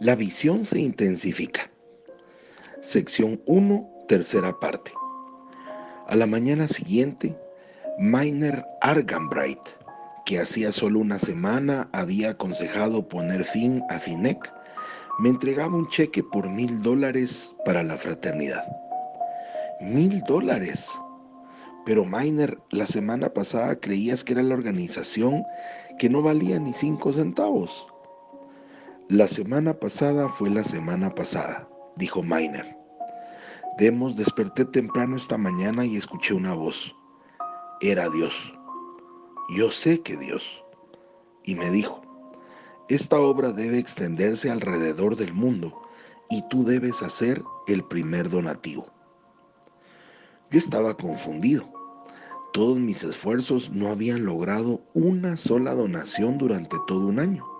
La visión se intensifica. Sección 1, tercera parte. A la mañana siguiente, Miner Arganbright, que hacía solo una semana había aconsejado poner fin a FINEC, me entregaba un cheque por mil dólares para la fraternidad. Mil dólares. Pero Miner, la semana pasada creías que era la organización que no valía ni cinco centavos. La semana pasada fue la semana pasada, dijo Miner. Demos desperté temprano esta mañana y escuché una voz. Era Dios. Yo sé que Dios. Y me dijo, esta obra debe extenderse alrededor del mundo y tú debes hacer el primer donativo. Yo estaba confundido. Todos mis esfuerzos no habían logrado una sola donación durante todo un año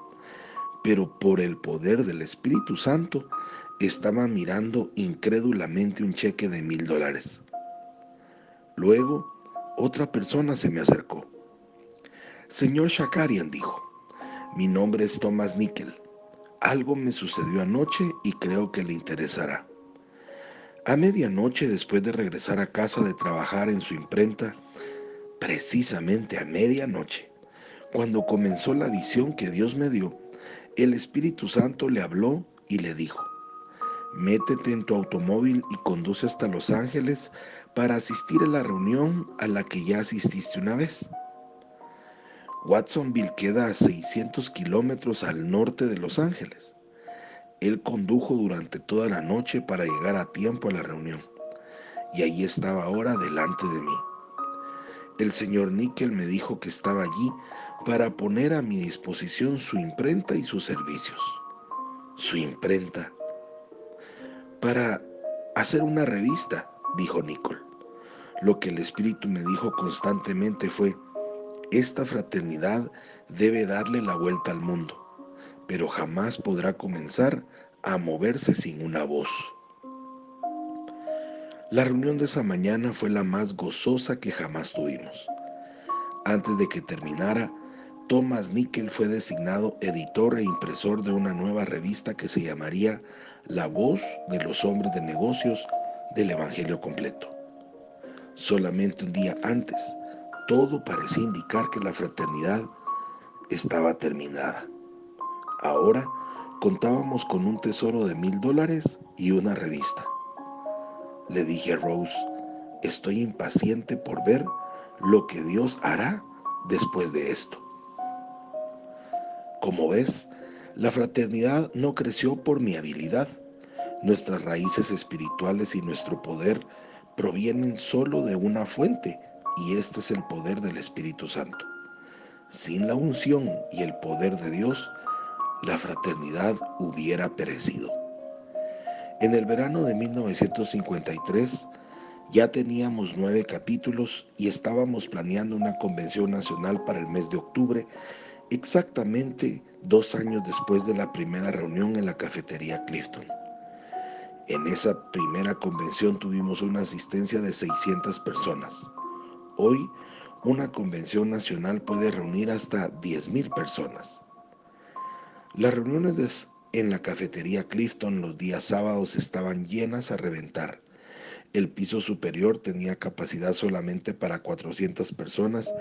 pero por el poder del Espíritu Santo estaba mirando incrédulamente un cheque de mil dólares. Luego, otra persona se me acercó. Señor Shakarian dijo, mi nombre es Thomas Nickel. Algo me sucedió anoche y creo que le interesará. A medianoche, después de regresar a casa de trabajar en su imprenta, precisamente a medianoche, cuando comenzó la visión que Dios me dio, el Espíritu Santo le habló y le dijo, métete en tu automóvil y conduce hasta Los Ángeles para asistir a la reunión a la que ya asististe una vez. Watsonville queda a 600 kilómetros al norte de Los Ángeles. Él condujo durante toda la noche para llegar a tiempo a la reunión, y allí estaba ahora delante de mí. El señor Nickel me dijo que estaba allí para poner a mi disposición su imprenta y sus servicios. Su imprenta. Para hacer una revista, dijo Nicole. Lo que el Espíritu me dijo constantemente fue, esta fraternidad debe darle la vuelta al mundo, pero jamás podrá comenzar a moverse sin una voz. La reunión de esa mañana fue la más gozosa que jamás tuvimos. Antes de que terminara, Thomas Nickel fue designado editor e impresor de una nueva revista que se llamaría La voz de los hombres de negocios del Evangelio completo. Solamente un día antes, todo parecía indicar que la fraternidad estaba terminada. Ahora contábamos con un tesoro de mil dólares y una revista. Le dije a Rose, estoy impaciente por ver lo que Dios hará después de esto. Como ves, la fraternidad no creció por mi habilidad. Nuestras raíces espirituales y nuestro poder provienen solo de una fuente y este es el poder del Espíritu Santo. Sin la unción y el poder de Dios, la fraternidad hubiera perecido. En el verano de 1953 ya teníamos nueve capítulos y estábamos planeando una convención nacional para el mes de octubre exactamente dos años después de la primera reunión en la cafetería Clifton. En esa primera convención tuvimos una asistencia de 600 personas. Hoy, una convención nacional puede reunir hasta 10.000 personas. Las reuniones en la cafetería Clifton los días sábados estaban llenas a reventar. El piso superior tenía capacidad solamente para 400 personas,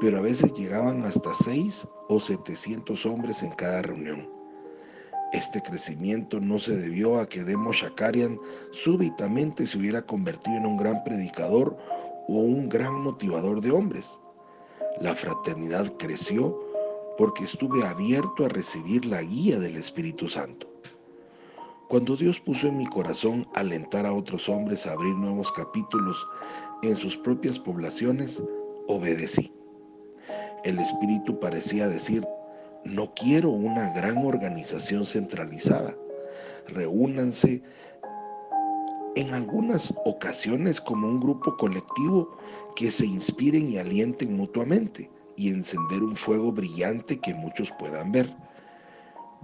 pero a veces llegaban hasta 6 o 700 hombres en cada reunión. Este crecimiento no se debió a que Demo Shakarian súbitamente se hubiera convertido en un gran predicador o un gran motivador de hombres. La fraternidad creció porque estuve abierto a recibir la guía del Espíritu Santo. Cuando Dios puso en mi corazón alentar a otros hombres a abrir nuevos capítulos en sus propias poblaciones, obedecí. El Espíritu parecía decir, no quiero una gran organización centralizada. Reúnanse en algunas ocasiones como un grupo colectivo que se inspiren y alienten mutuamente y encender un fuego brillante que muchos puedan ver.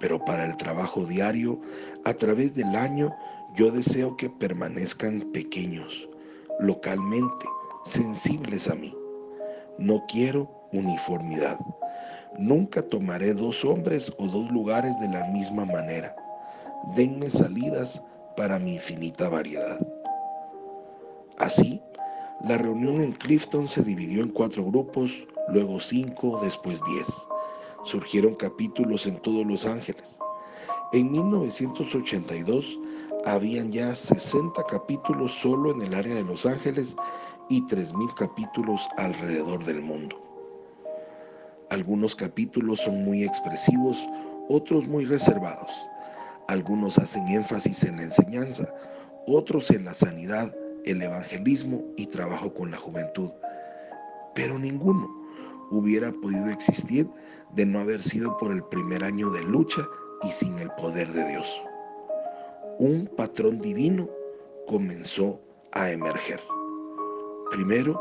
Pero para el trabajo diario, a través del año, yo deseo que permanezcan pequeños, localmente, sensibles a mí. No quiero uniformidad. Nunca tomaré dos hombres o dos lugares de la misma manera. denme salidas para mi infinita variedad. Así, la reunión en Clifton se dividió en cuatro grupos, luego cinco, después diez. Surgieron capítulos en todos Los Ángeles. En 1982 habían ya 60 capítulos solo en el área de Los Ángeles y 3.000 capítulos alrededor del mundo. Algunos capítulos son muy expresivos, otros muy reservados. Algunos hacen énfasis en la enseñanza, otros en la sanidad, el evangelismo y trabajo con la juventud. Pero ninguno hubiera podido existir de no haber sido por el primer año de lucha y sin el poder de Dios. Un patrón divino comenzó a emerger. Primero,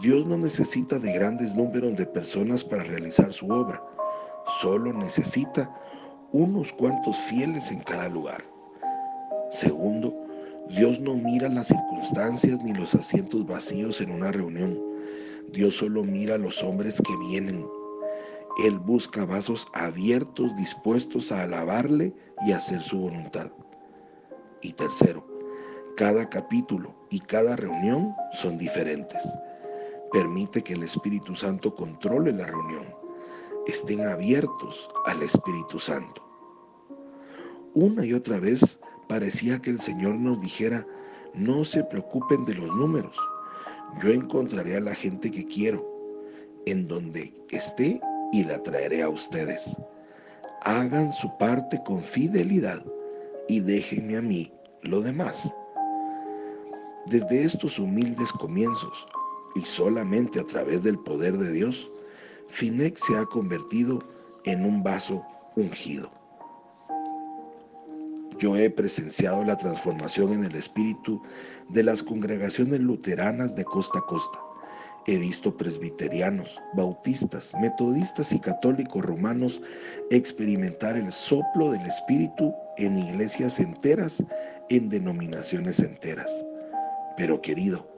Dios no necesita de grandes números de personas para realizar su obra, solo necesita unos cuantos fieles en cada lugar. Segundo, Dios no mira las circunstancias ni los asientos vacíos en una reunión. Dios solo mira a los hombres que vienen. Él busca vasos abiertos dispuestos a alabarle y hacer su voluntad. Y tercero, cada capítulo y cada reunión son diferentes. Permite que el Espíritu Santo controle la reunión. Estén abiertos al Espíritu Santo. Una y otra vez parecía que el Señor nos dijera, no se preocupen de los números, yo encontraré a la gente que quiero, en donde esté y la traeré a ustedes. Hagan su parte con fidelidad y déjenme a mí lo demás. Desde estos humildes comienzos y solamente a través del poder de Dios, Finex se ha convertido en un vaso ungido. Yo he presenciado la transformación en el espíritu de las congregaciones luteranas de costa a costa. He visto presbiterianos, bautistas, metodistas y católicos romanos experimentar el soplo del espíritu en iglesias enteras, en denominaciones enteras. Pero querido,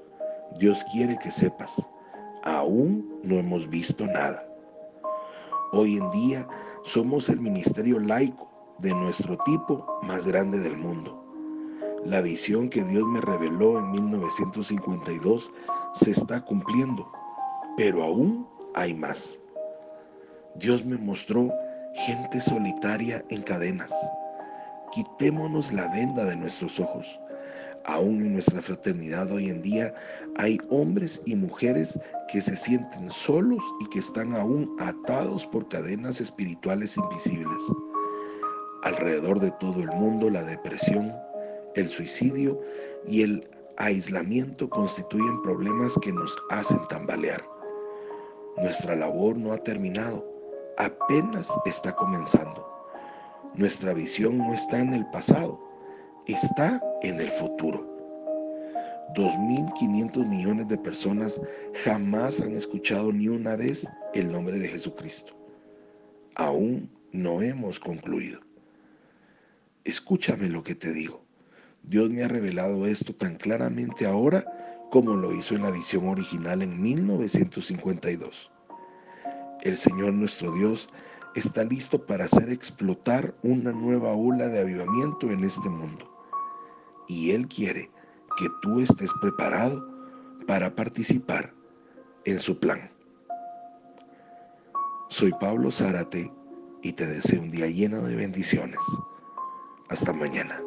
Dios quiere que sepas, aún no hemos visto nada. Hoy en día somos el ministerio laico de nuestro tipo más grande del mundo. La visión que Dios me reveló en 1952 se está cumpliendo, pero aún hay más. Dios me mostró gente solitaria en cadenas. Quitémonos la venda de nuestros ojos. Aún en nuestra fraternidad hoy en día hay hombres y mujeres que se sienten solos y que están aún atados por cadenas espirituales invisibles. Alrededor de todo el mundo la depresión, el suicidio y el aislamiento constituyen problemas que nos hacen tambalear. Nuestra labor no ha terminado, apenas está comenzando. Nuestra visión no está en el pasado, está en el futuro. 2.500 millones de personas jamás han escuchado ni una vez el nombre de Jesucristo. Aún no hemos concluido. Escúchame lo que te digo. Dios me ha revelado esto tan claramente ahora como lo hizo en la visión original en 1952. El Señor nuestro Dios está listo para hacer explotar una nueva ola de avivamiento en este mundo. Y Él quiere que tú estés preparado para participar en su plan. Soy Pablo Zárate y te deseo un día lleno de bendiciones. Hasta mañana.